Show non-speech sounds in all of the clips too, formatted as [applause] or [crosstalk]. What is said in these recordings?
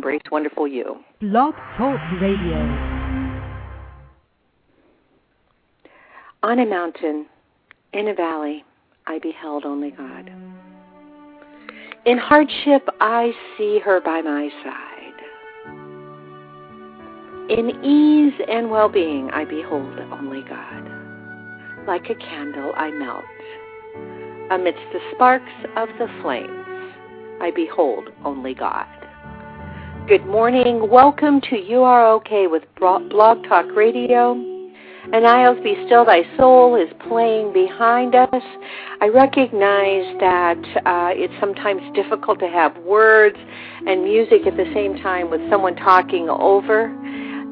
embrace wonderful you. Blog Talk Radio. On a mountain, in a valley, I beheld only God. In hardship, I see her by my side. In ease and well being, I behold only God. Like a candle, I melt. Amidst the sparks of the flames, I behold only God. Good morning. Welcome to You Are Okay with Blog Talk Radio. And Isles Be Still Thy Soul is playing behind us. I recognize that uh, it's sometimes difficult to have words and music at the same time with someone talking over.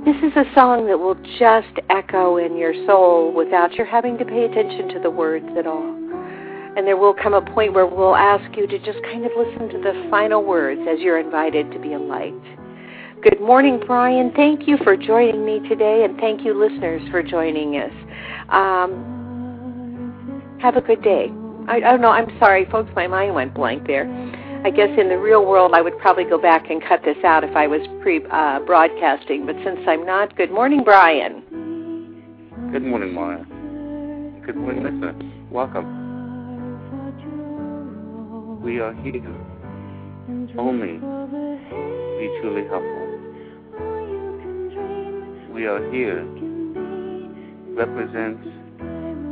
This is a song that will just echo in your soul without your having to pay attention to the words at all. And there will come a point where we'll ask you to just kind of listen to the final words as you're invited to be a light. Good morning, Brian. Thank you for joining me today, and thank you, listeners, for joining us. Um, have a good day. I, I don't know. I'm sorry, folks. My mind went blank there. I guess in the real world, I would probably go back and cut this out if I was pre-broadcasting. Uh, but since I'm not, good morning, Brian. Good morning, Maya. Good morning, listeners. Welcome. We are here only be truly helpful we are here represents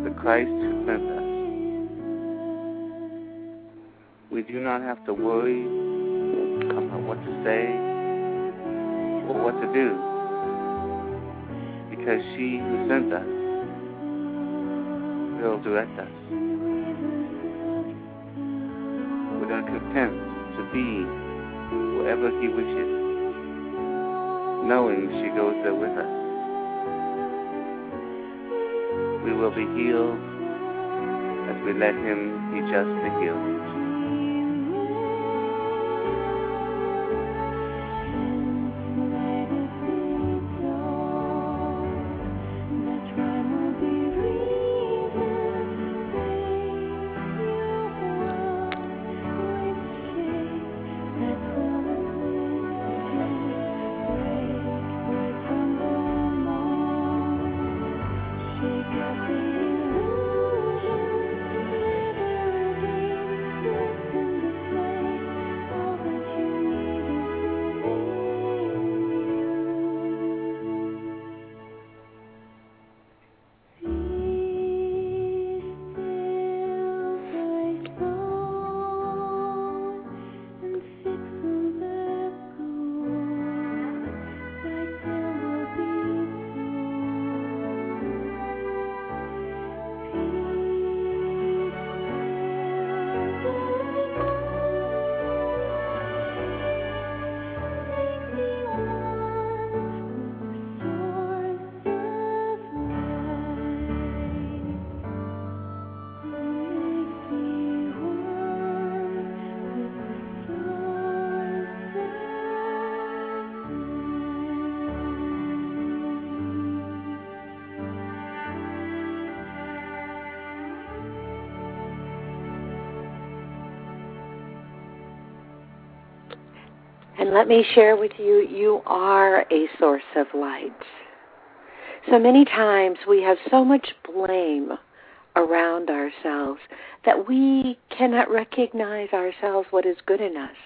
the Christ who sent us. We do not have to worry about what to say or what to do because she who sent us will direct us. Content to be wherever He wishes knowing she goes there with us. We will be healed as we let Him be just the healer. Let me share with you, you are a source of light. So many times we have so much blame around ourselves that we cannot recognize ourselves what is good in us.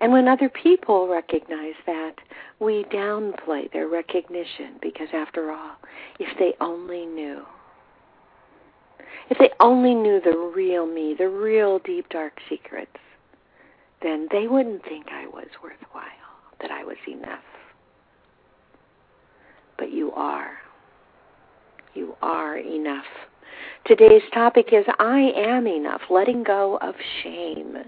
And when other people recognize that, we downplay their recognition because after all, if they only knew, if they only knew the real me, the real deep dark secrets, then they wouldn't think I was worthwhile, that I was enough. But you are. You are enough. Today's topic is I am enough, letting go of shame.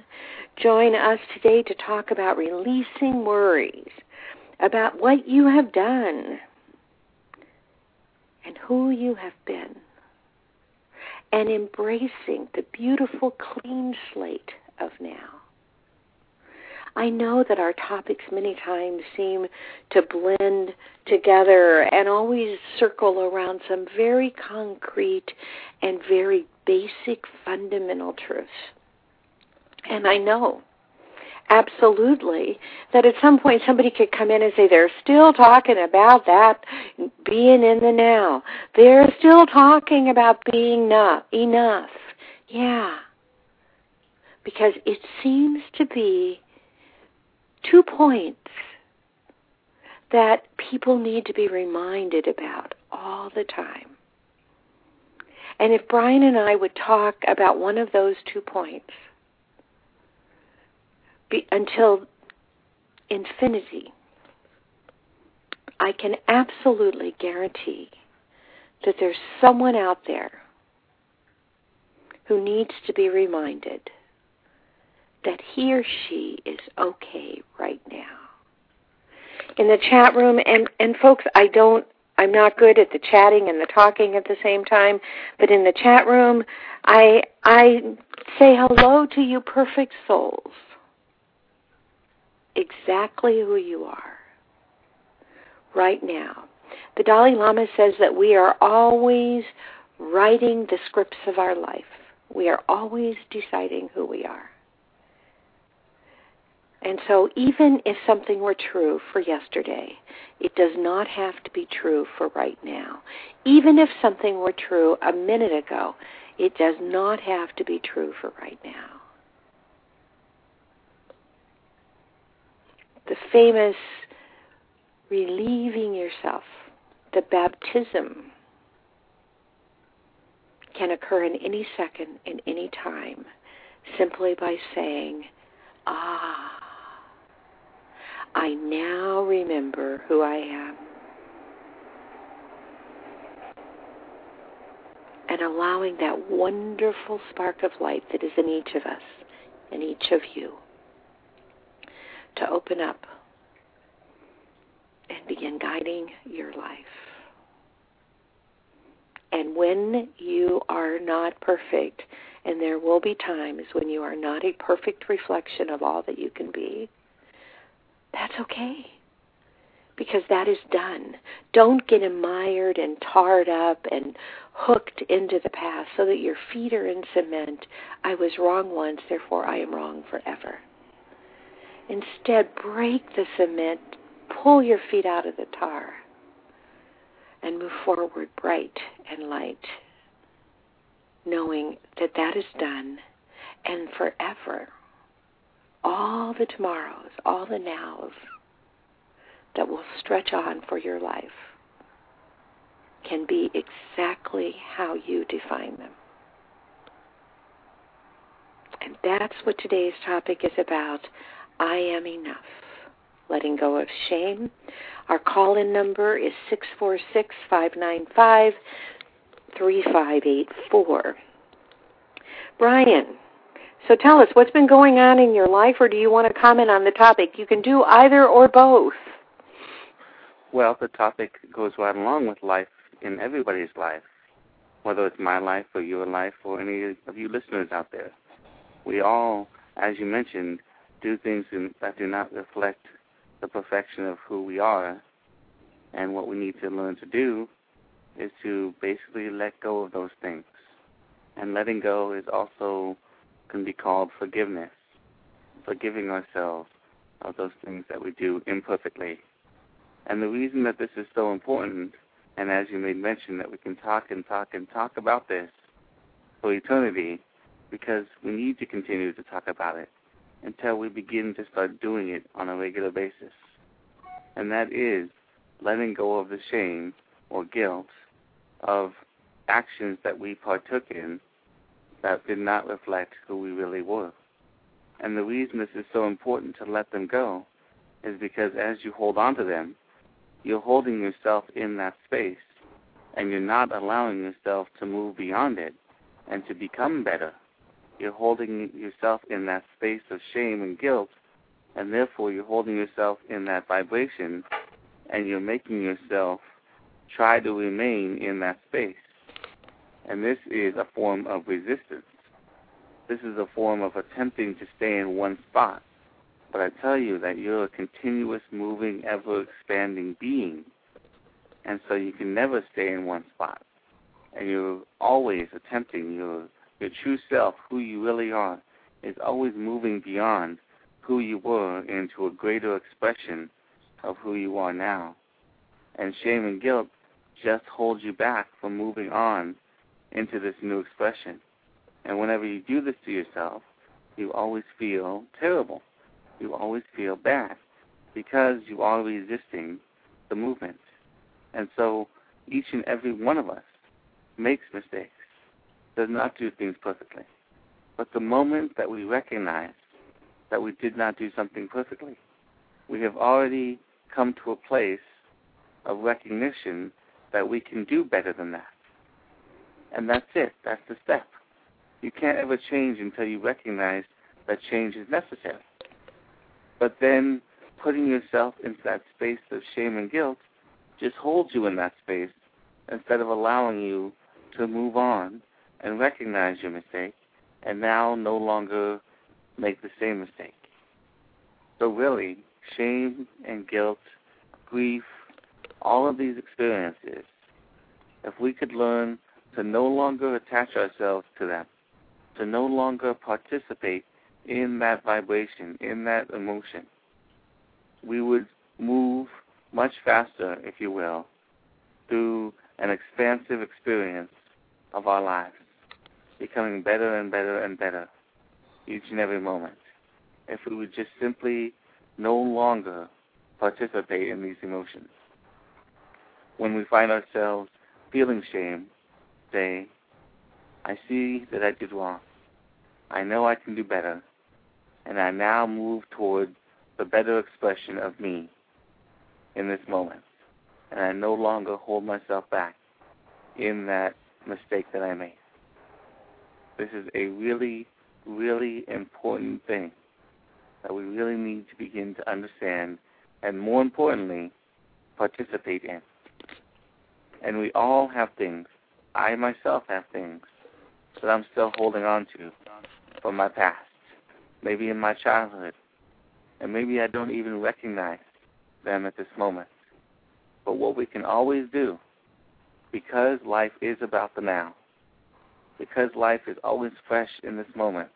Join us today to talk about releasing worries, about what you have done and who you have been, and embracing the beautiful clean slate of now. I know that our topics many times seem to blend together and always circle around some very concrete and very basic fundamental truths. And I know absolutely that at some point somebody could come in and say they're still talking about that being in the now. They're still talking about being not enough. Yeah. Because it seems to be two points that people need to be reminded about all the time. And if Brian and I would talk about one of those two points be, until infinity, I can absolutely guarantee that there's someone out there who needs to be reminded that he or she is okay right now. In the chat room, and, and folks, I don't, I'm not good at the chatting and the talking at the same time, but in the chat room, I, I say hello to you perfect souls. Exactly who you are. Right now. The Dalai Lama says that we are always writing the scripts of our life. We are always deciding who we are. And so, even if something were true for yesterday, it does not have to be true for right now. Even if something were true a minute ago, it does not have to be true for right now. The famous relieving yourself, the baptism, can occur in any second, in any time, simply by saying, Ah, I now remember who I am. And allowing that wonderful spark of light that is in each of us, in each of you, to open up and begin guiding your life. And when you are not perfect, and there will be times when you are not a perfect reflection of all that you can be, that's okay. Because that is done. Don't get mired and tarred up and hooked into the past so that your feet are in cement. I was wrong once, therefore I am wrong forever. Instead, break the cement, pull your feet out of the tar, and move forward bright and light, knowing that that is done and forever all the tomorrows, all the nows that will stretch on for your life can be exactly how you define them. And that's what today's topic is about. I am enough. Letting go of shame. Our call in number is 646 595 3584. Brian, so tell us, what's been going on in your life, or do you want to comment on the topic? You can do either or both. Well, the topic goes right along with life in everybody's life, whether it's my life or your life or any of you listeners out there. We all, as you mentioned, do things that do not reflect the perfection of who we are. And what we need to learn to do is to basically let go of those things. And letting go is also can be called forgiveness, forgiving ourselves of those things that we do imperfectly. And the reason that this is so important, and as you made mention, that we can talk and talk and talk about this for eternity, because we need to continue to talk about it until we begin to start doing it on a regular basis. And that is letting go of the shame or guilt of actions that we partook in that did not reflect who we really were. And the reason this is so important to let them go is because as you hold on to them, you're holding yourself in that space and you're not allowing yourself to move beyond it and to become better. You're holding yourself in that space of shame and guilt, and therefore you're holding yourself in that vibration and you're making yourself try to remain in that space. And this is a form of resistance. This is a form of attempting to stay in one spot. But I tell you that you're a continuous, moving, ever expanding being. And so you can never stay in one spot. And you're always attempting your your true self, who you really are, is always moving beyond who you were into a greater expression of who you are now. And shame and guilt just hold you back from moving on into this new expression. And whenever you do this to yourself, you always feel terrible. You always feel bad because you are resisting the movement. And so each and every one of us makes mistakes, does not do things perfectly. But the moment that we recognize that we did not do something perfectly, we have already come to a place of recognition that we can do better than that. And that's it. That's the step. You can't ever change until you recognize that change is necessary. But then putting yourself into that space of shame and guilt just holds you in that space instead of allowing you to move on and recognize your mistake and now no longer make the same mistake. So, really, shame and guilt, grief, all of these experiences, if we could learn to no longer attach ourselves to them, to no longer participate in that vibration, in that emotion, we would move much faster, if you will, through an expansive experience of our lives, becoming better and better and better each and every moment. If we would just simply no longer participate in these emotions. When we find ourselves feeling shame, I see that I did wrong. I know I can do better. And I now move toward the better expression of me in this moment. And I no longer hold myself back in that mistake that I made. This is a really, really important thing that we really need to begin to understand and, more importantly, participate in. And we all have things. I myself have things that I'm still holding on to from my past, maybe in my childhood, and maybe I don't even recognize them at this moment. But what we can always do, because life is about the now, because life is always fresh in this moment,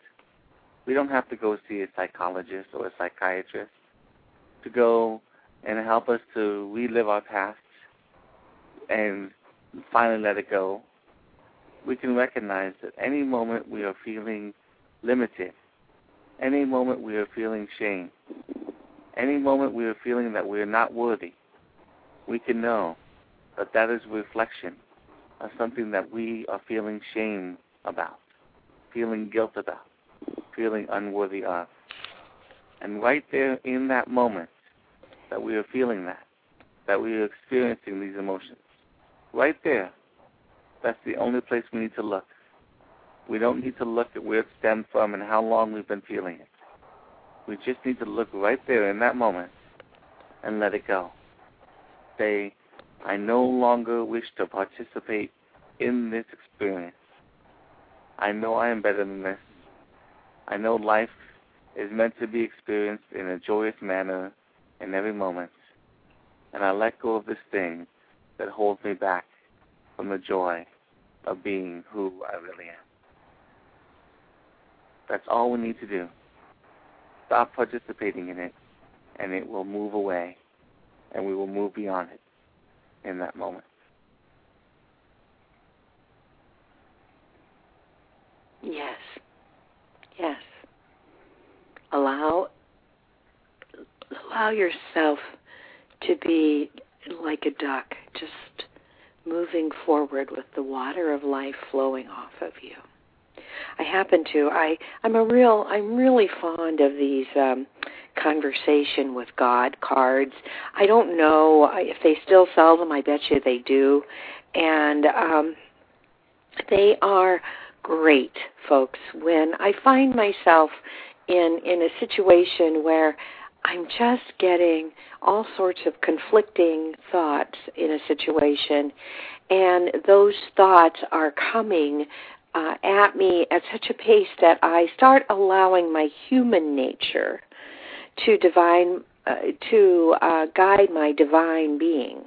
we don't have to go see a psychologist or a psychiatrist to go and help us to relive our past and finally let it go. We can recognize that any moment we are feeling limited, any moment we are feeling shame, any moment we are feeling that we are not worthy, we can know that that is a reflection of something that we are feeling shame about, feeling guilt about, feeling unworthy of. And right there in that moment that we are feeling that, that we are experiencing these emotions, right there, that's the only place we need to look. We don't need to look at where it stemmed from and how long we've been feeling it. We just need to look right there in that moment and let it go. Say, I no longer wish to participate in this experience. I know I am better than this. I know life is meant to be experienced in a joyous manner in every moment. And I let go of this thing that holds me back from the joy of being who I really am. That's all we need to do. Stop participating in it, and it will move away, and we will move beyond it in that moment. Yes. Yes. Allow allow yourself to be like a duck, just moving forward with the water of life flowing off of you. I happen to I I'm a real I'm really fond of these um conversation with God cards. I don't know if they still sell them. I bet you they do. And um they are great, folks. When I find myself in in a situation where I'm just getting all sorts of conflicting thoughts in a situation, and those thoughts are coming uh, at me at such a pace that I start allowing my human nature to divine uh, to uh, guide my divine being.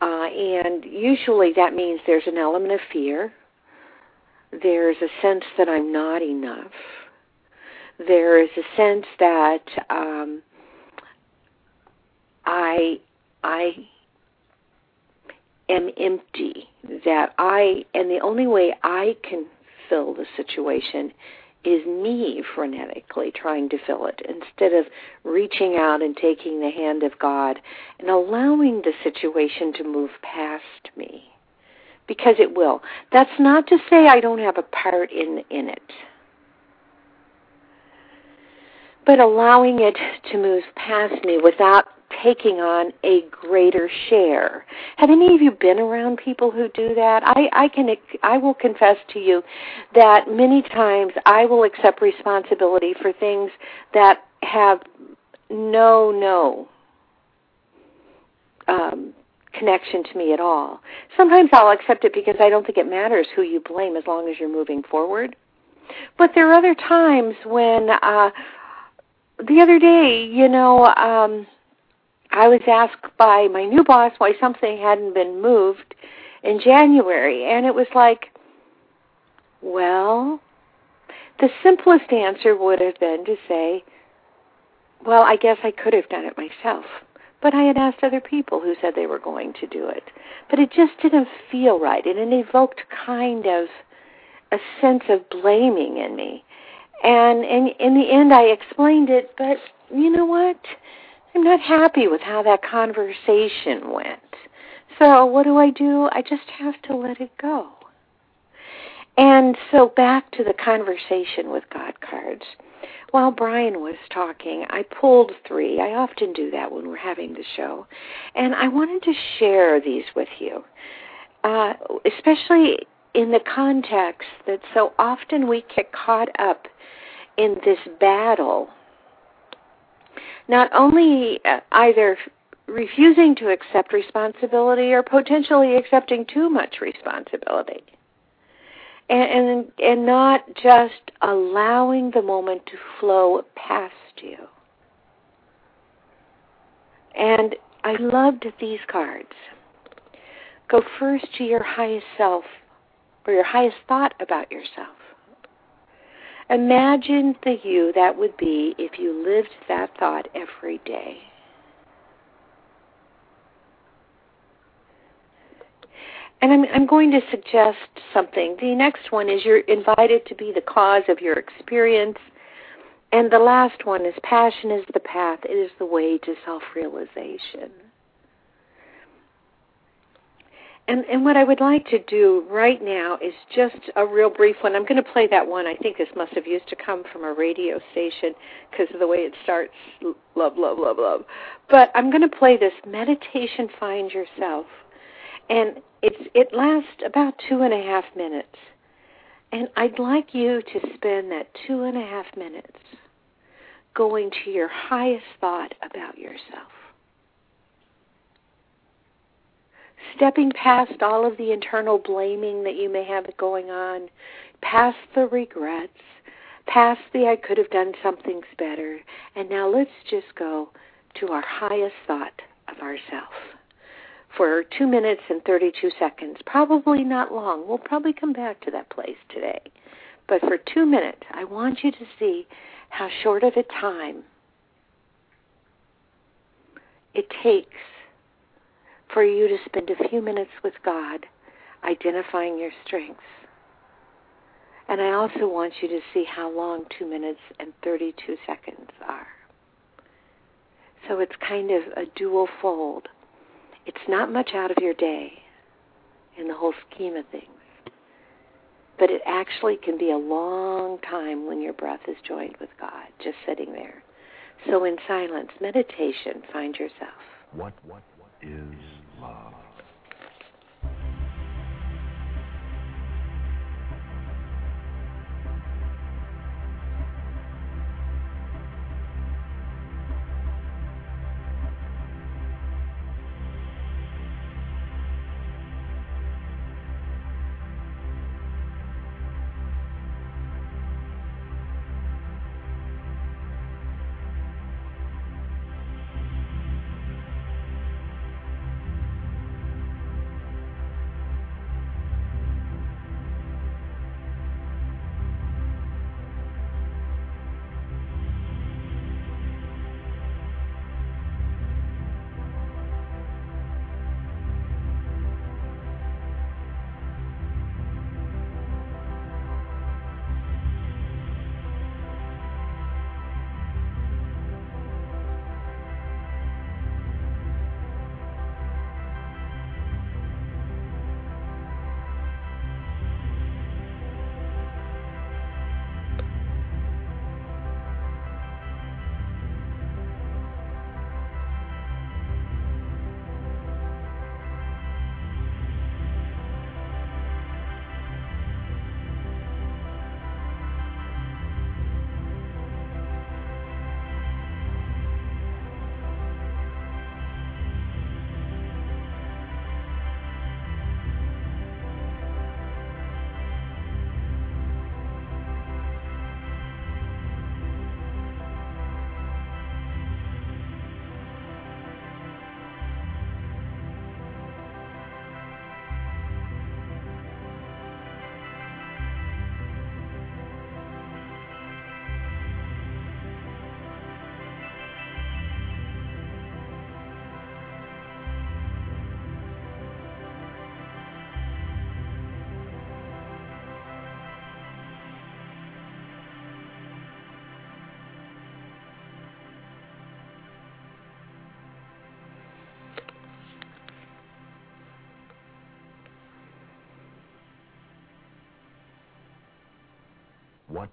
Uh, and usually that means there's an element of fear. There's a sense that I'm not enough there is a sense that um, I I am empty. That I and the only way I can fill the situation is me frenetically trying to fill it instead of reaching out and taking the hand of God and allowing the situation to move past me because it will. That's not to say I don't have a part in in it. But allowing it to move past me without taking on a greater share. Have any of you been around people who do that? I, I can I will confess to you that many times I will accept responsibility for things that have no no um, connection to me at all. Sometimes I'll accept it because I don't think it matters who you blame as long as you're moving forward. But there are other times when uh the other day, you know, um I was asked by my new boss why something hadn't been moved in January, and it was like, well, the simplest answer would have been to say, well, I guess I could have done it myself. But I had asked other people who said they were going to do it. But it just didn't feel right. And it evoked kind of a sense of blaming in me. And, and in the end, I explained it, but you know what? I'm not happy with how that conversation went. So what do I do? I just have to let it go. And so back to the conversation with God cards. While Brian was talking, I pulled three. I often do that when we're having the show. And I wanted to share these with you, uh, especially in the context that so often we get caught up in this battle not only uh, either refusing to accept responsibility or potentially accepting too much responsibility. And, and, and not just allowing the moment to flow past you. And I loved these cards. Go first to your highest self or your highest thought about yourself. Imagine the you that would be if you lived that thought every day. And I'm, I'm going to suggest something. The next one is you're invited to be the cause of your experience. And the last one is passion is the path, it is the way to self realization. And, and what I would like to do right now is just a real brief one. I'm going to play that one. I think this must have used to come from a radio station because of the way it starts. Love, love, love, love. But I'm going to play this meditation. Find yourself, and it's it lasts about two and a half minutes. And I'd like you to spend that two and a half minutes going to your highest thought about yourself. Stepping past all of the internal blaming that you may have going on, past the regrets, past the I could have done something better, and now let's just go to our highest thought of ourself for 2 minutes and 32 seconds. Probably not long. We'll probably come back to that place today. But for 2 minutes, I want you to see how short of a time it takes for you to spend a few minutes with God identifying your strengths. And I also want you to see how long 2 minutes and 32 seconds are. So it's kind of a dual fold. It's not much out of your day in the whole scheme of things. But it actually can be a long time when your breath is joined with God, just sitting there. So in silence, meditation, find yourself. What, what, what is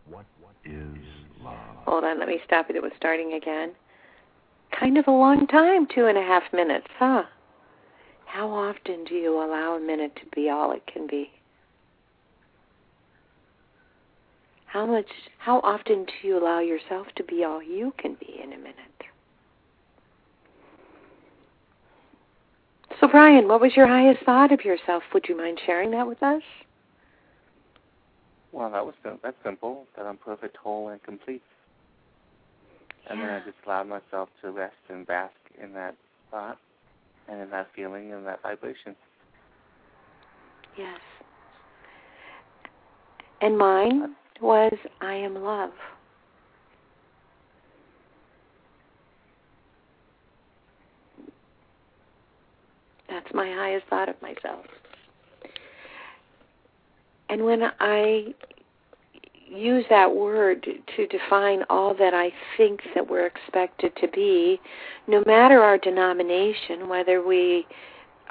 what is love? Hold on, let me stop it. It was starting again. Kind of a long time, two and a half minutes, huh? How often do you allow a minute to be all it can be? How much how often do you allow yourself to be all you can be in a minute? So Brian, what was your highest thought of yourself? Would you mind sharing that with us? Well, that was that's simple. That I'm perfect, whole, and complete. And then I just allowed myself to rest and bask in that thought and in that feeling and that vibration. Yes. And mine uh, was I am love. That's my highest thought of myself. And when I use that word to define all that I think that we're expected to be, no matter our denomination, whether we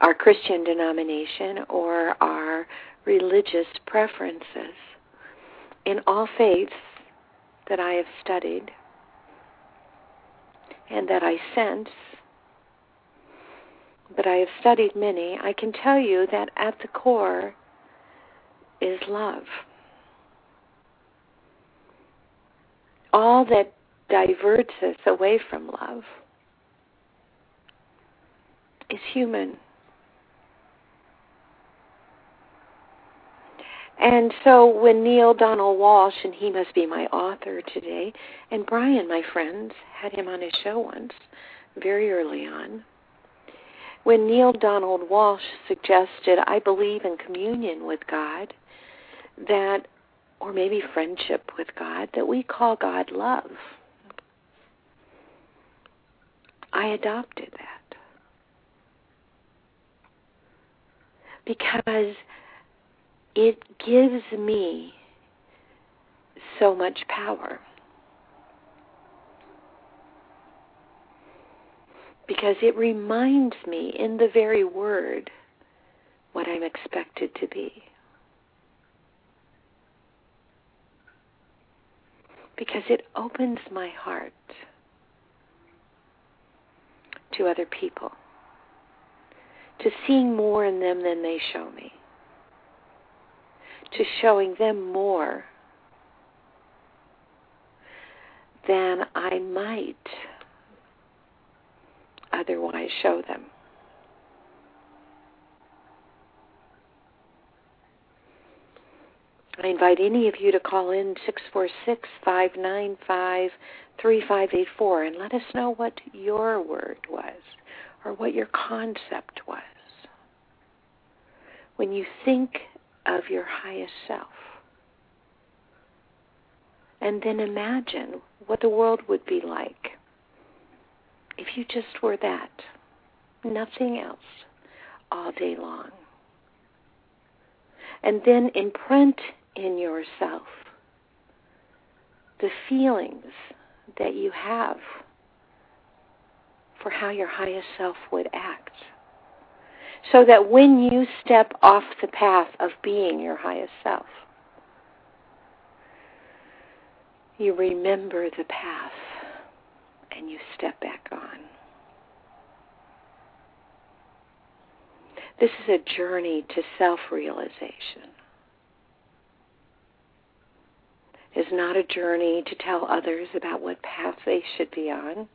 our Christian denomination or our religious preferences, in all faiths that I have studied and that I sense, but I have studied many, I can tell you that at the core is love. All that diverts us away from love is human. And so when Neale Donald Walsch, and he must be my author today, and Brian, my friends, had him on his show once, very early on, when Neale Donald Walsch suggested, I believe in communion with God, that, or maybe friendship with God, that we call God love. I adopted that. Because it gives me so much power. Because it reminds me in the very word what I'm expected to be. Because it opens my heart to other people, to seeing more in them than they show me to showing them more than I might otherwise show them. I invite any of you to call in 646 595 3584 and let us know what your word was or what your concept was. When you think of your highest self. And then imagine what the world would be like if you just were that, nothing else, all day long. And then imprint in yourself the feelings that you have for how your highest self would act so that when you step off the path of being your highest self, you remember the path and you step back on. This is a journey to self realization. It's not a journey to tell others about what path they should be on.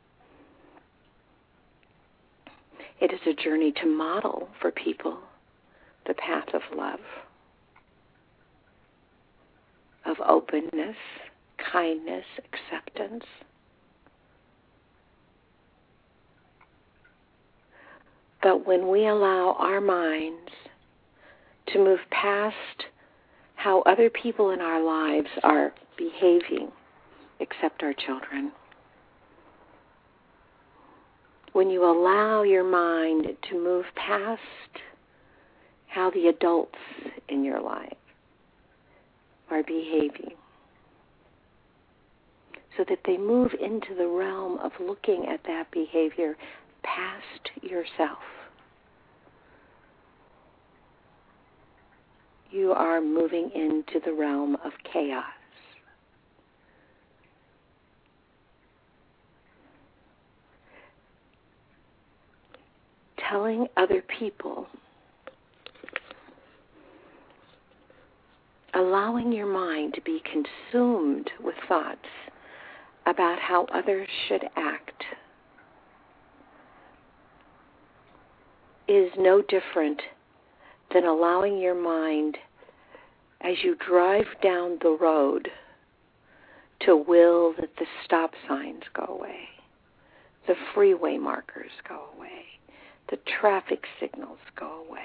It is a journey to model for people the path of love, of openness, kindness, acceptance. But when we allow our minds to move past how other people in our lives are behaving, except our children, when you allow your mind to move past how the adults in your life are behaving, so that they move into the realm of looking at that behavior past yourself. You are moving into the realm of chaos. Telling other people, allowing your mind to be consumed with thoughts about how others should act is no different than allowing your mind as you drive down the road to will that the stop signs go away, the freeway markers go away, the traffic signals go away.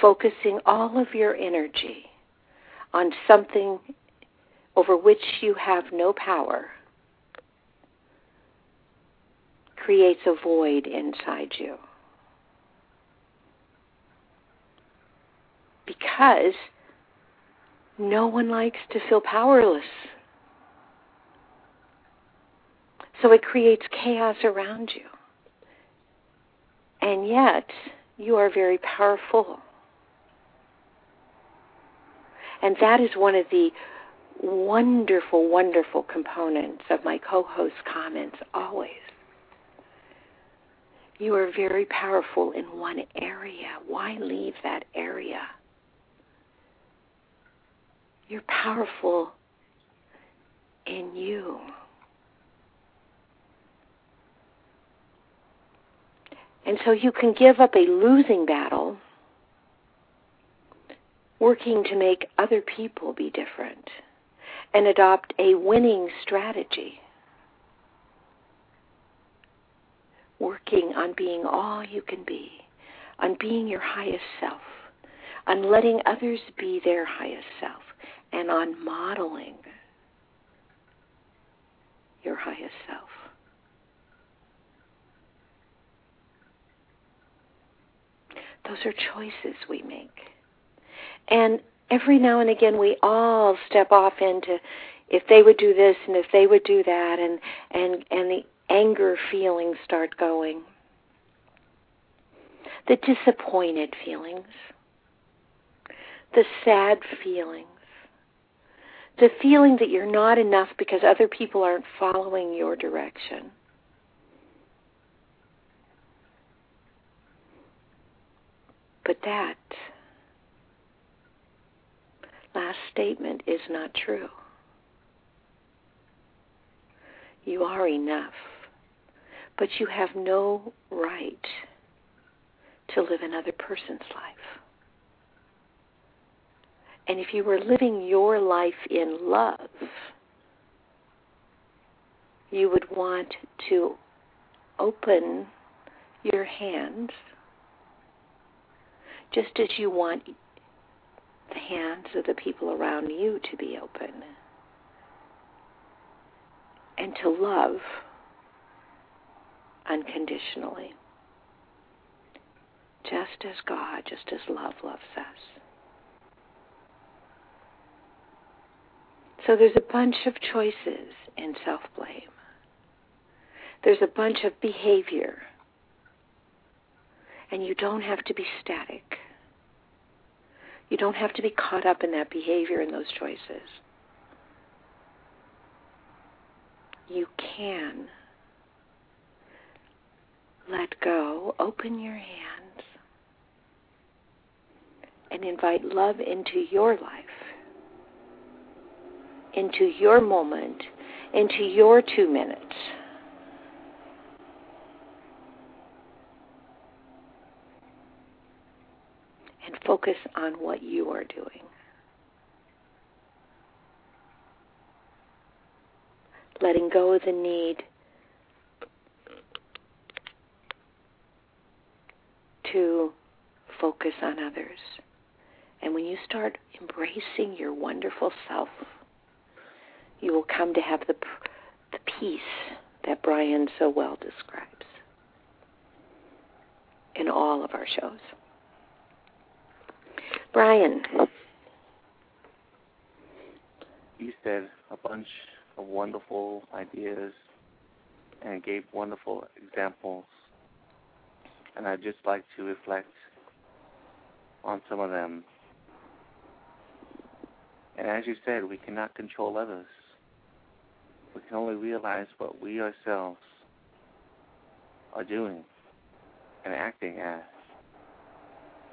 Focusing all of your energy on something over which you have no power creates a void inside you. Because no one likes to feel powerless. So it creates chaos around you. And yet, you are very powerful. And that is one of the wonderful, wonderful components of my co host's comments always. You are very powerful in one area. Why leave that area? You're powerful in you. And so you can give up a losing battle working to make other people be different and adopt a winning strategy. Working on being all you can be, on being your highest self, on letting others be their highest self, and on modeling your highest self. Those are choices we make. And every now and again we all step off into if they would do this and if they would do that and and and the anger feelings start going. The disappointed feelings. The sad feelings the feeling that you're not enough because other people aren't following your direction. But that last statement is not true. You are enough, but you have no right to live another person's life. And if you were living your life in love, you would want to open your hands just as you want the hands of the people around you to be open. And to love unconditionally. Just as God, just as love loves us. So there's a bunch of choices in self blame. There's a bunch of behavior. And you don't have to be static. You don't have to be caught up in that behavior and those choices. You can let go, open your hands, and invite love into your life into your moment, into your two minutes. And focus on what you are doing. Letting go of the need to focus on others. And when you start embracing your wonderful self, you will come to have the, the peace that Brian so well describes in all of our shows. Brian. You said a bunch of wonderful ideas and gave wonderful examples. And I'd just like to reflect on some of them. And as you said, we cannot control others we can only realize what we ourselves are doing and acting as.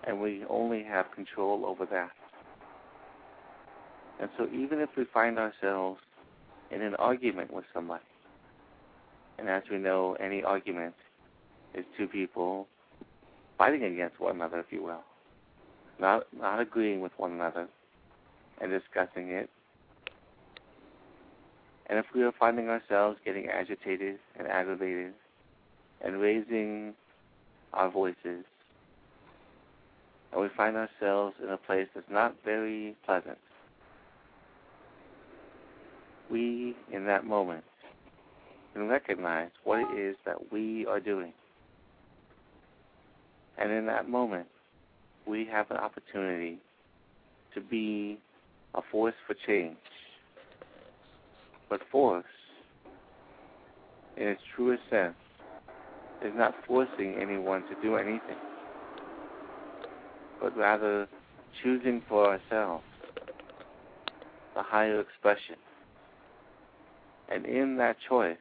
And we only have control over that. And so even if we find ourselves in an argument with somebody, and as we know, any argument is two people fighting against one another, if you will, not not agreeing with one another and discussing it. And if we are finding ourselves getting agitated and aggravated and raising our voices, and we find ourselves in a place that's not very pleasant, we, in that moment, can recognize what it is that we are doing. And in that moment, we have an opportunity to be a force for change. But force, in its truest sense, is not forcing anyone to do anything, but rather choosing for ourselves the higher expression. And in that choice,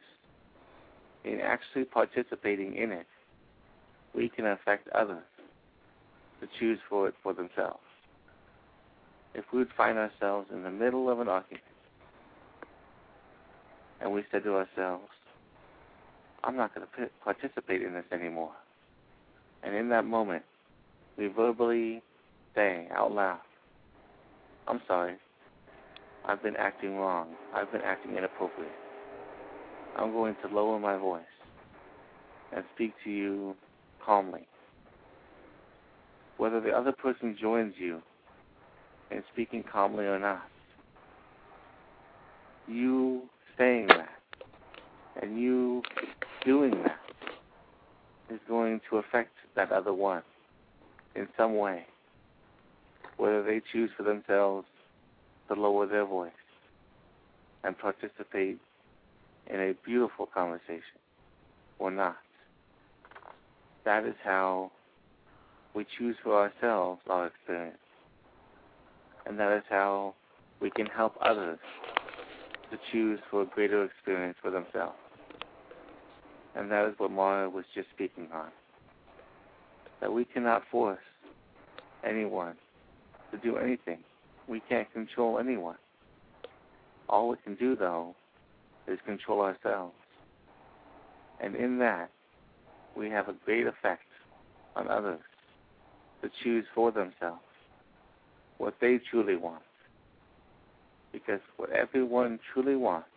in actually participating in it, we can affect others to choose for it for themselves. If we would find ourselves in the middle of an argument and we said to ourselves, I'm not going to participate in this anymore. And in that moment, we verbally say out loud, I'm sorry, I've been acting wrong, I've been acting inappropriate. I'm going to lower my voice and speak to you calmly. Whether the other person joins you in speaking calmly or not, you saying that and you doing that is going to affect that other one in some way, whether they choose for themselves to lower their voice and participate in a beautiful conversation or not. That is how we choose for ourselves our experience. And that is how we can help others to choose for a greater experience for themselves. And that is what Mara was just speaking on. That we cannot force anyone to do anything. We can't control anyone. All we can do, though, is control ourselves. And in that, we have a great effect on others to choose for themselves what they truly want. Because what everyone truly wants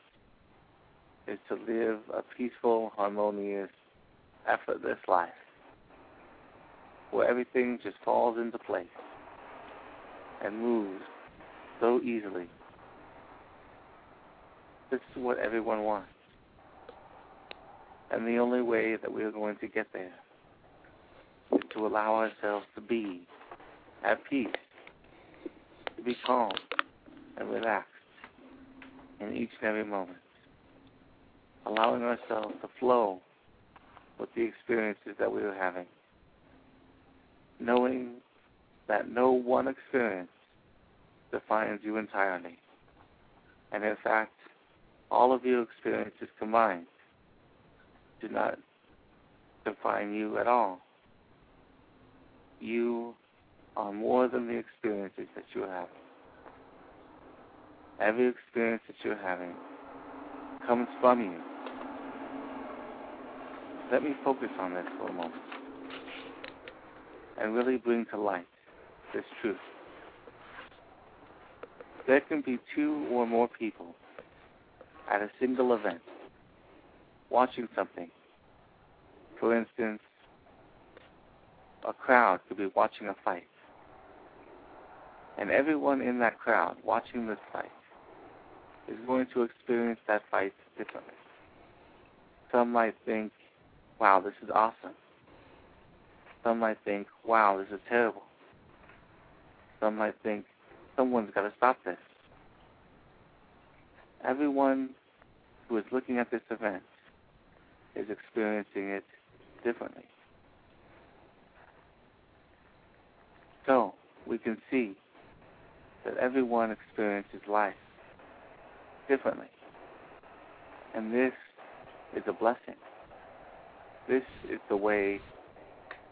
is to live a peaceful, harmonious, effortless life where everything just falls into place and moves so easily this is what everyone wants. And the only way that we are going to get there is to allow ourselves to be at peace, to be calm and relaxed in each and every moment, allowing ourselves to flow with the experiences that we are having, knowing that no one experience defines you entirely. And in fact, all of your experiences combined do not define you at all. You are more than the experiences that you're having. Every experience that you're having comes from you. Let me focus on this for a moment and really bring to light this truth. There can be two or more people at a single event, watching something. For instance, a crowd could be watching a fight. And everyone in that crowd watching this fight is going to experience that fight differently. Some might think, wow, this is awesome. Some might think, wow, this is terrible. Some might think, someone's got to stop this everyone who is looking at this event is experiencing it differently. So we can see that everyone experiences life differently. And this is a blessing. This is the way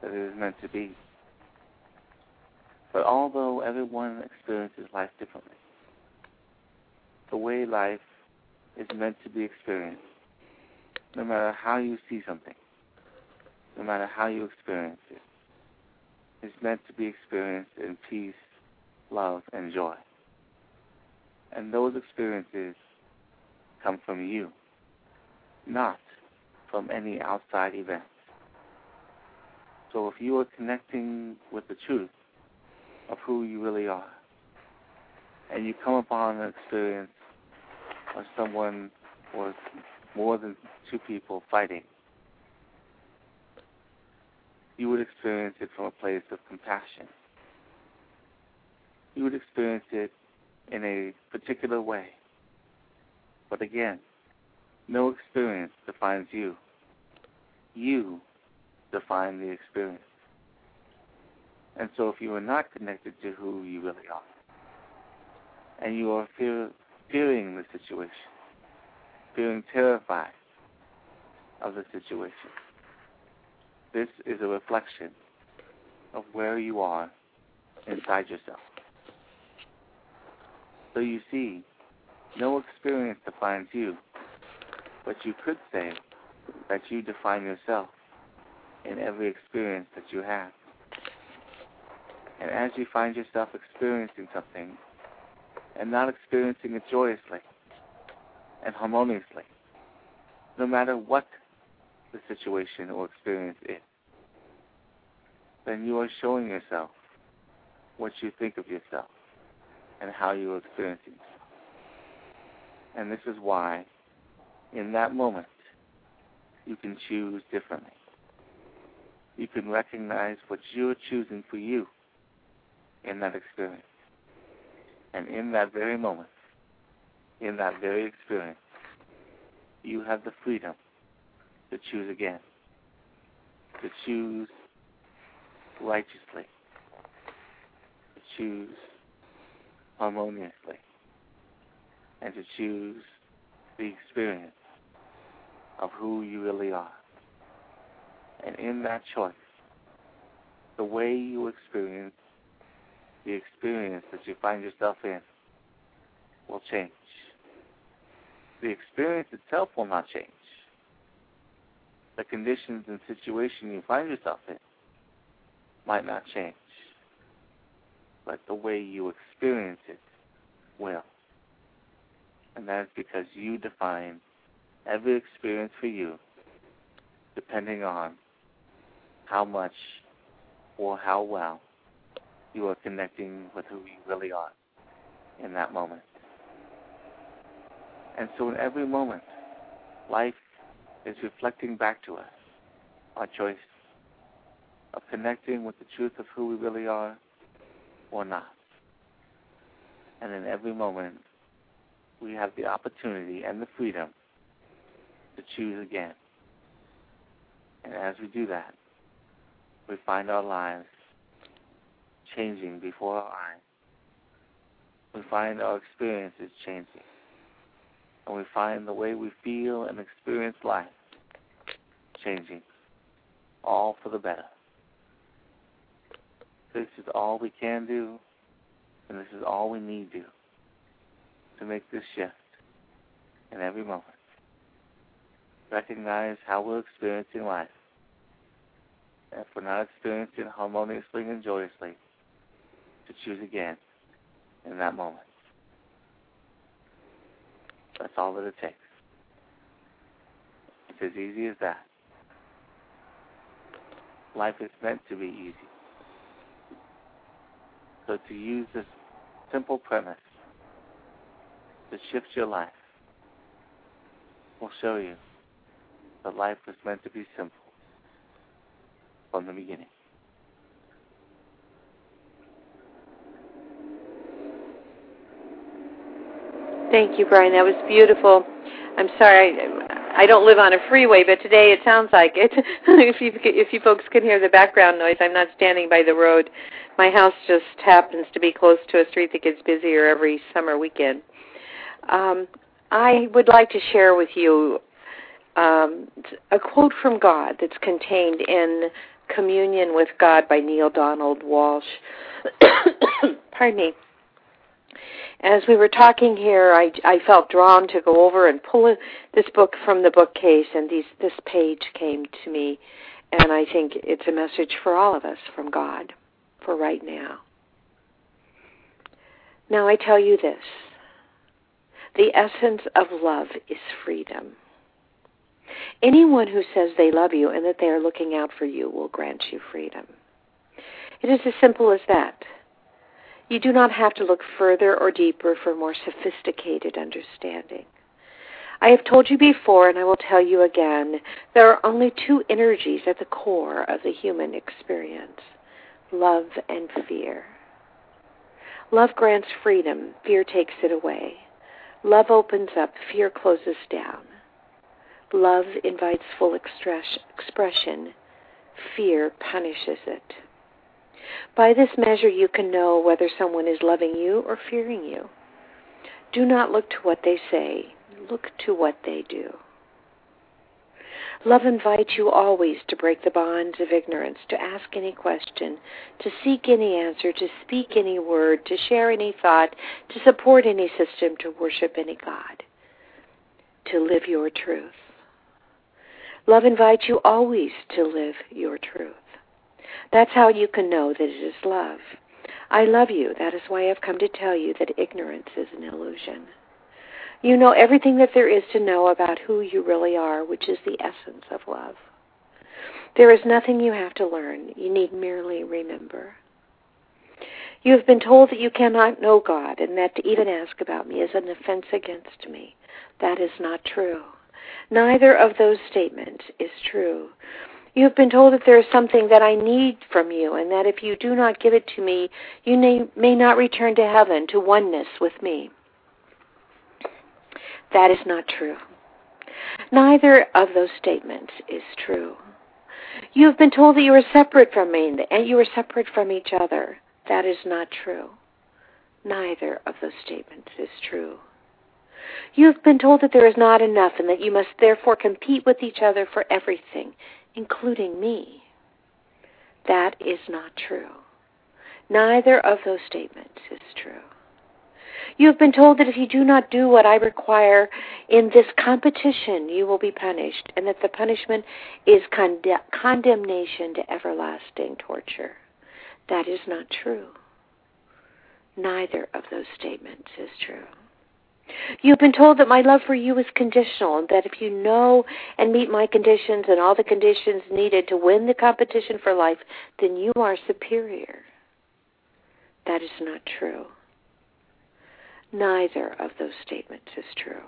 that it is meant to be. But although everyone experiences life differently, the way life is meant to be experienced, no matter how you see something, no matter how you experience it, is meant to be experienced in peace, love, and joy. And those experiences come from you, not from any outside event. So if you are connecting with the truth of who you really are, and you come upon an experience of someone or more than two people fighting, you would experience it from a place of compassion. You would experience it in a particular way. But again, no experience defines you. You define the experience. And so if you are not connected to who you really are, and you are fear, fearing the situation, feeling terrified of the situation, this is a reflection of where you are inside yourself. So you see, no experience defines you, but you could say that you define yourself in every experience that you have. And as you find yourself experiencing something and not experiencing it joyously and harmoniously, no matter what the situation or experience is, then you are showing yourself what you think of yourself and how you are experiencing yourself. And this is why, in that moment, you can choose differently. You can recognize what you're choosing for you in that experience. And in that very moment, in that very experience, you have the freedom to choose again, to choose righteously, to choose harmoniously, and to choose the experience of who you really are. And in that choice, the way you experience the experience that you find yourself in will change. The experience itself will not change the conditions and situation you find yourself in might not change, but the way you experience it will. And that is because you define every experience for you depending on how much or how well you are connecting with who you really are in that moment. And so in every moment, life is reflecting back to us our choice of connecting with the truth of who we really are or not. And in every moment, we have the opportunity and the freedom to choose again. And as we do that, we find our lives changing before our eyes. We find our experiences changing and we find the way we feel and experience life changing, all for the better. This is all we can do, and this is all we need to do to make this shift in every moment. Recognize how we're experiencing life. And we're not experiencing harmoniously and joyously, to choose again in that moment. That's all that it takes. It's as easy as that. Life is meant to be easy. So to use this simple premise to shift your life will show you that life was meant to be simple from the beginning. Thank you, Brian. That was beautiful. I'm sorry, I, don't live on a freeway, but today it sounds like it. [laughs] if you if you folks can hear the background noise, I'm not standing by the road. My house just happens to be close to a street that gets busier every summer weekend. Um, I would like to share with you um, a quote from God that's contained in Communion with God by Neale Donald Walsch. [coughs] Pardon me. As we were talking here, I, I felt drawn to go over and pull this book from the bookcase, and these, this page came to me, and I think it's a message for all of us from God for right now. Now I tell you this the essence of love is freedom. Anyone who says they love you and that they are looking out for you will grant you freedom. It is as simple as that. You do not have to look further or deeper for more sophisticated understanding. I have told you before, and I will tell you again, there are only two energies at the core of the human experience love and fear. Love grants freedom, fear takes it away. Love opens up, fear closes down. Love invites full expression, fear punishes it. By this measure, you can know whether someone is loving you or fearing you. Do not look to what they say, look to what they do. Love invites you always to break the bonds of ignorance, to ask any question, to seek any answer, to speak any word, to share any thought, to support any system, to worship any God, to live your truth. Love invites you always to live your truth. That's how you can know that it is love. I love you. That is why I've come to tell you that ignorance is an illusion. You know everything that there is to know about who you really are, which is the essence of love. There is nothing you have to learn. You need merely remember. You have been told that you cannot know God and that to even ask about me is an offense against me. That is not true. Neither of those statements is true. You have been told that there is something that I need from you, and that if you do not give it to me, you may, may not return to heaven, to oneness with me. That is not true. Neither of those statements is true. You have been told that you are separate from me, and you are separate from each other. That is not true. Neither of those statements is true. You have been told that there is not enough and that you must therefore compete with each other for everything, including me. That is not true. Neither of those statements is true. You have been told that if you do not do what I require in this competition, you will be punished, and that the punishment is condemnation to everlasting torture. That is not true. Neither of those statements is true. You've been told that my love for you is conditional, and that if you know and meet my conditions and all the conditions needed to win the competition for life, then you are superior. That is not true. Neither of those statements is true.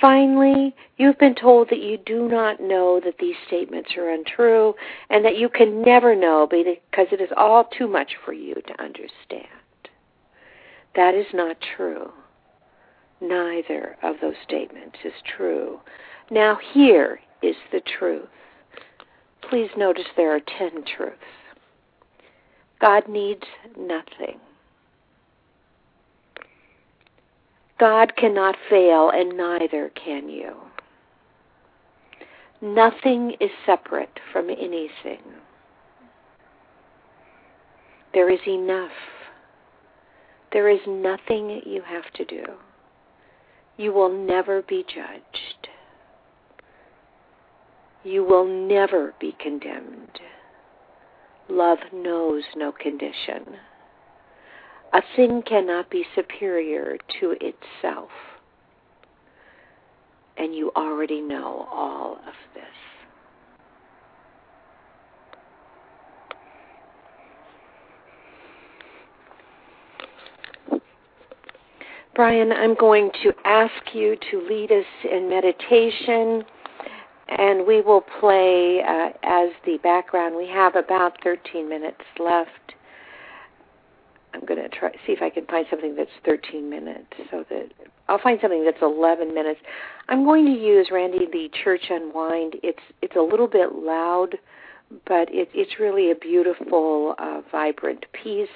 Finally, you've been told that you do not know that these statements are untrue and that you can never know because it is all too much for you to understand. That is not true. Neither of those statements is true. Now, here is the truth. Please notice there are ten truths. God needs nothing. God cannot fail, and neither can you. Nothing is separate from anything. There is enough. There is nothing you have to do. You will never be judged. You will never be condemned. Love knows no condition. A thing cannot be superior to itself. And you already know all of this. Brian, I'm going to ask you to lead us in meditation, and we will play uh, as the background. We have about 13 minutes left. I'm going to try see if I can find something that's 13 minutes, so that I'll find something that's 11 minutes. I'm going to use Randy the Church Unwind. It's it's a little bit loud, but it, it's really a beautiful, uh, vibrant piece,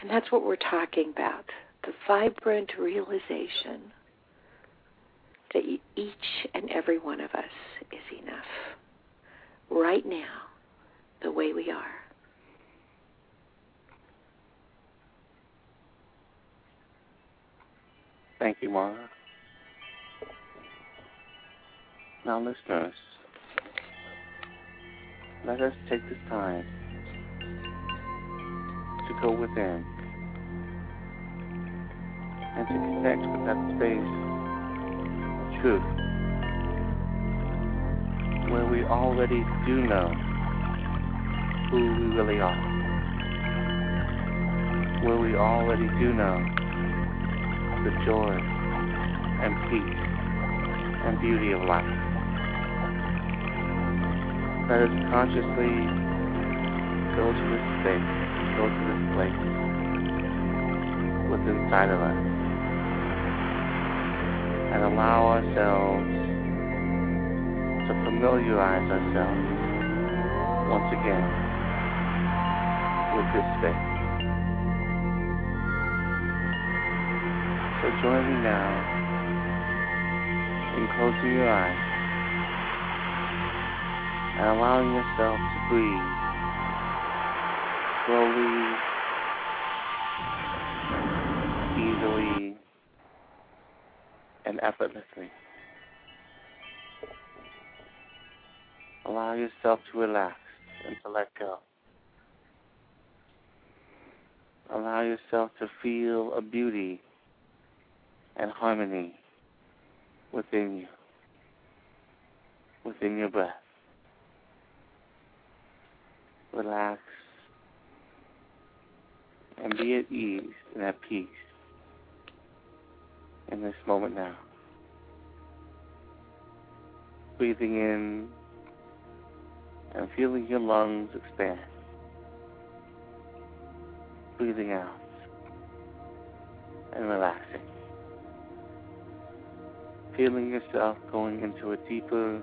and that's what we're talking about the vibrant realization that each and every one of us is enough right now, the way we are. Thank you, Mara. Now, listeners, let us take this time to go within and to connect with that space of truth where we already do know who we really are, where we already do know the joy and peace and beauty of life. Let us consciously go to this space, go to this place within inside of us and allow ourselves to familiarize ourselves once again with this space. So join me now in closing your eyes and allowing yourself to breathe slowly, and effortlessly. Allow yourself to relax and to let go. Allow yourself to feel a beauty and harmony within you, within your breath. Relax and be at ease and at peace in this moment now. Breathing in and feeling your lungs expand. Breathing out and relaxing. Feeling yourself going into a deeper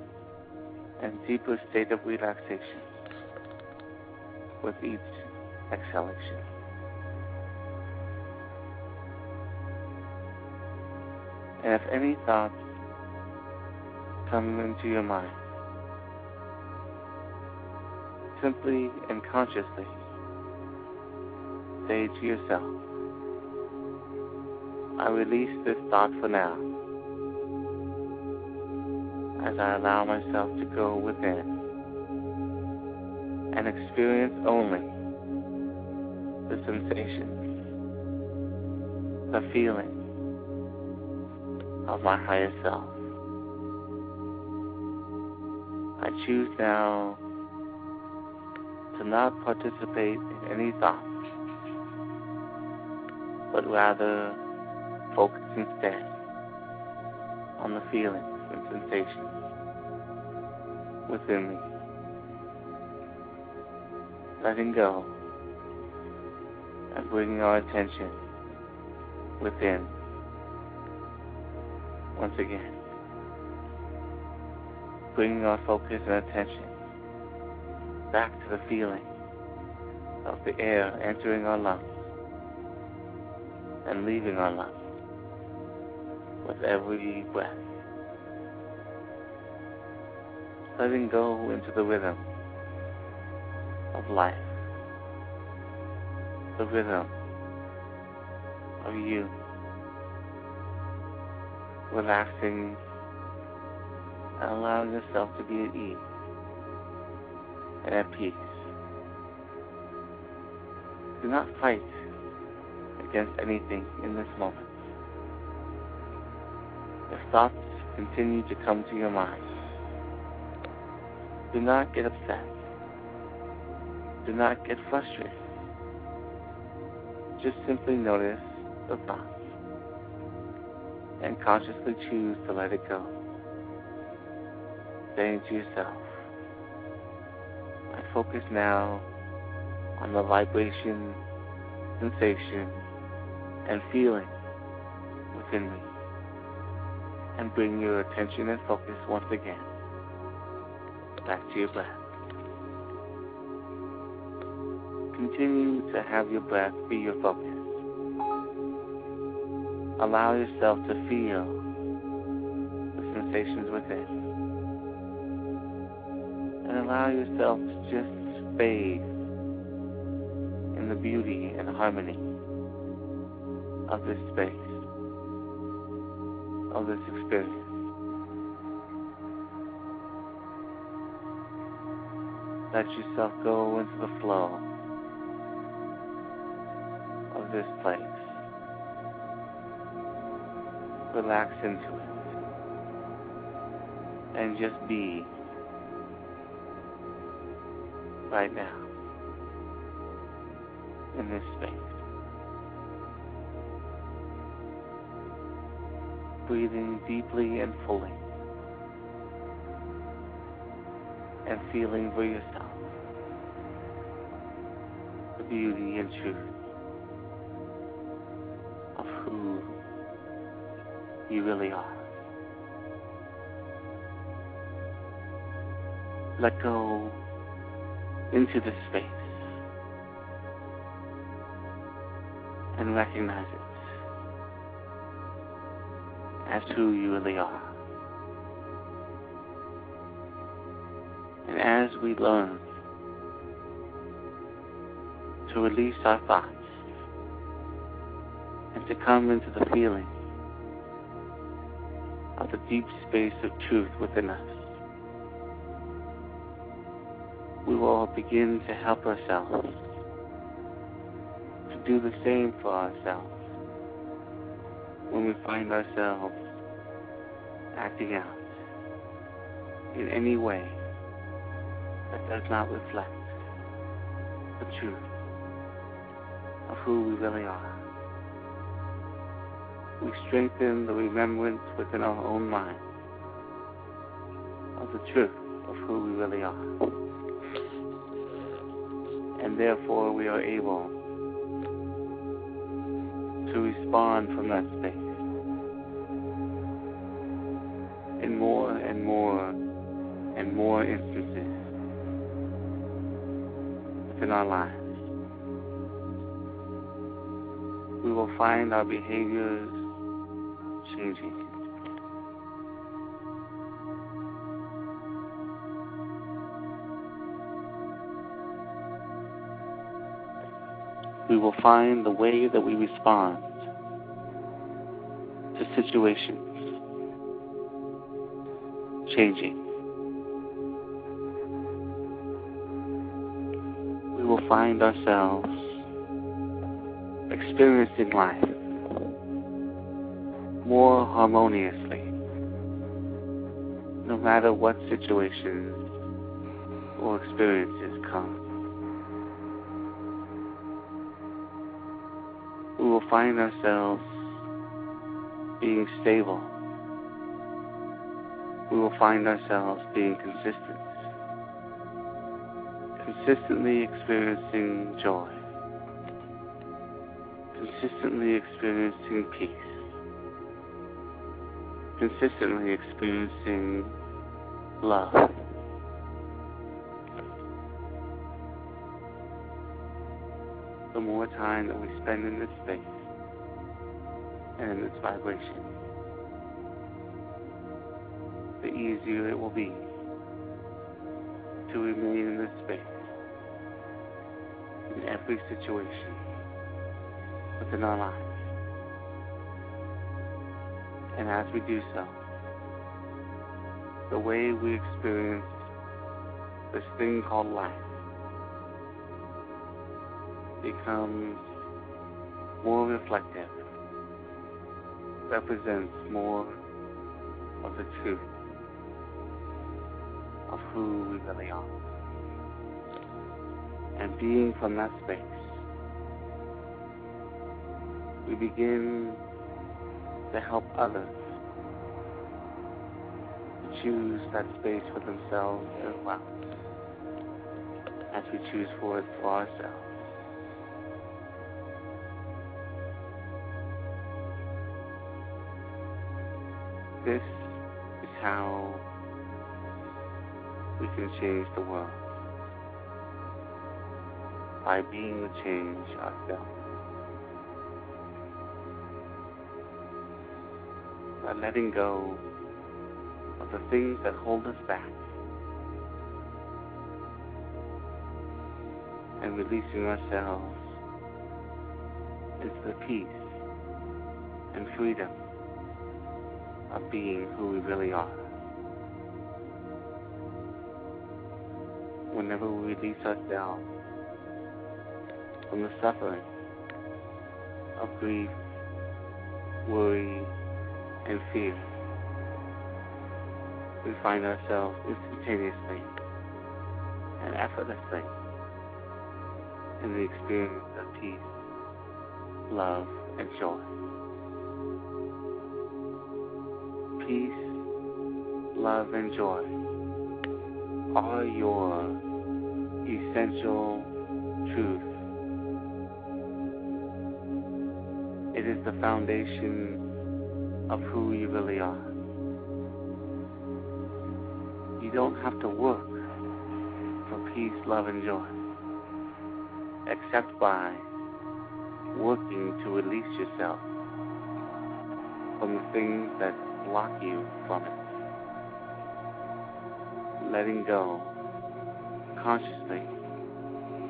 and deeper state of relaxation with each exhalation. And if any thoughts come into your mind, simply and consciously say to yourself, I release this thought for now as I allow myself to go within and experience only the sensation, the feeling of my higher self. I choose now to not participate in any thoughts, but rather focus instead on the feelings and sensations within me. Letting go and bringing our attention within once again. Bringing our focus and attention back to the feeling of the air entering our lungs and leaving our lungs with every breath. Letting go into the rhythm of life, the rhythm of you, relaxing allowing yourself to be at ease and at peace. Do not fight against anything in this moment. If thoughts continue to come to your mind, do not get upset. Do not get frustrated. Just simply notice the thoughts and consciously choose to let it go. Saying to yourself, I focus now on the vibration, sensation, and feeling within me. And bring your attention and focus once again back to your breath. Continue to have your breath be your focus. Allow yourself to feel the sensations within. And allow yourself to just bathe in the beauty and harmony of this space, of this experience. Let yourself go into the flow of this place. Relax into it. And just be right now in this space. Breathing deeply and fully. And feeling for yourself the beauty and truth you really are. Let go into this space and recognize it as who you really are. And as we learn to release our thoughts and to come into the feeling the deep space of truth within us, we will begin to help ourselves to do the same for ourselves when we find ourselves acting out in any way that does not reflect the truth of who we really are. We strengthen the remembrance within our own mind of the truth of who we really are. And therefore we are able to respond from that space in more and more and more instances within our lives. We will find our behaviors changing. We will find the way that we respond to situations changing. We will find ourselves experiencing life more harmoniously, no matter what situations or experiences come. We will find ourselves being stable. We will find ourselves being consistent, consistently experiencing joy, consistently experiencing peace consistently experiencing love. The more time that we spend in this space and in this vibration, the easier it will be to remain in this space in every situation within our lives. And as we do so, the way we experience this thing called life becomes more reflective, represents more of the truth of who we really are. And being from that space, we begin to help others to choose that space for themselves as well as we choose for it for ourselves. This is how we can change the world by being the change ourselves. Letting go of the things that hold us back and releasing ourselves into the peace and freedom of being who we really are. Whenever we release ourselves from the suffering of grief, worry, and fear, we find ourselves instantaneously and effortlessly in the experience of peace, love, and joy. Peace, love, and joy are your essential truth. It is the foundation of who you really are. You don't have to work for peace, love, and joy except by working to release yourself from the things that block you from it. Letting go consciously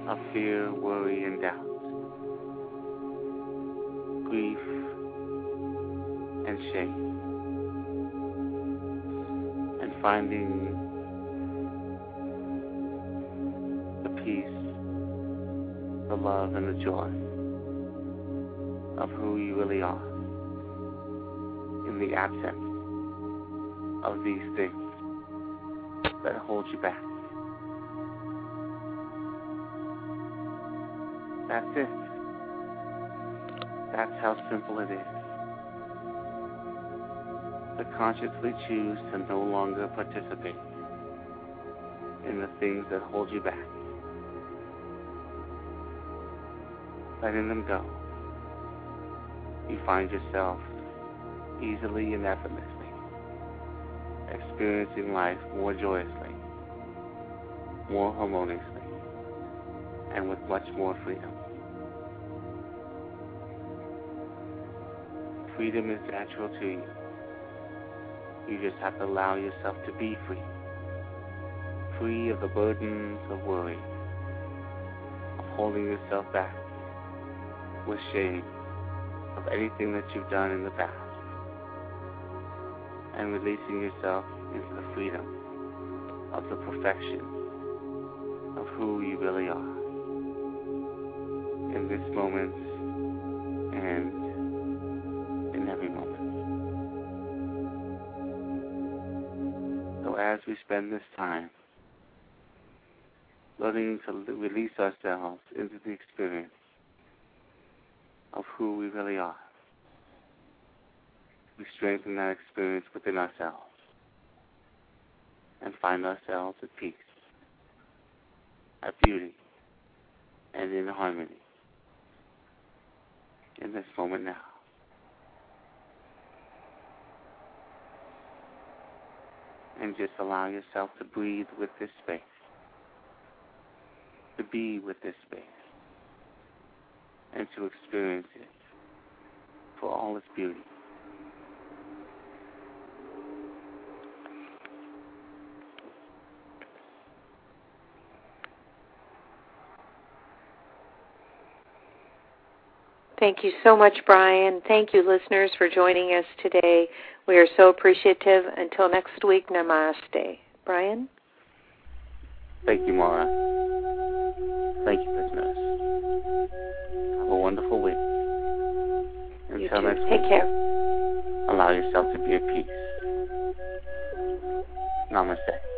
of fear, worry, and doubt, finding the peace the love and the joy of who you really are in the absence of these things that hold you back. That's it. That's how simple it is. Consciously choose to no longer participate in the things that hold you back. letting them go, you find yourself easily and effortlessly experiencing life more joyously, more harmoniously, and with much more freedom. Freedom is natural to you. You just have to allow yourself to be free. Free of the burdens of worry, of holding yourself back, with shame of anything that you've done in the past. And releasing yourself into the freedom of the perfection of who you really are. In this moment and we spend this time learning to release ourselves into the experience of who we really are. We strengthen that experience within ourselves and find ourselves at peace, at beauty, and in harmony in this moment now. And just allow yourself to breathe with this space, to be with this space and to experience it for all its beauty. Thank you so much, Brian. Thank you, listeners, for joining us today. We are so appreciative. Until next week, namaste. Brian? Thank you, Mara. Thank you, listeners. Have a wonderful week. Until next Take week, Take care. allow yourself to be at peace. Namaste.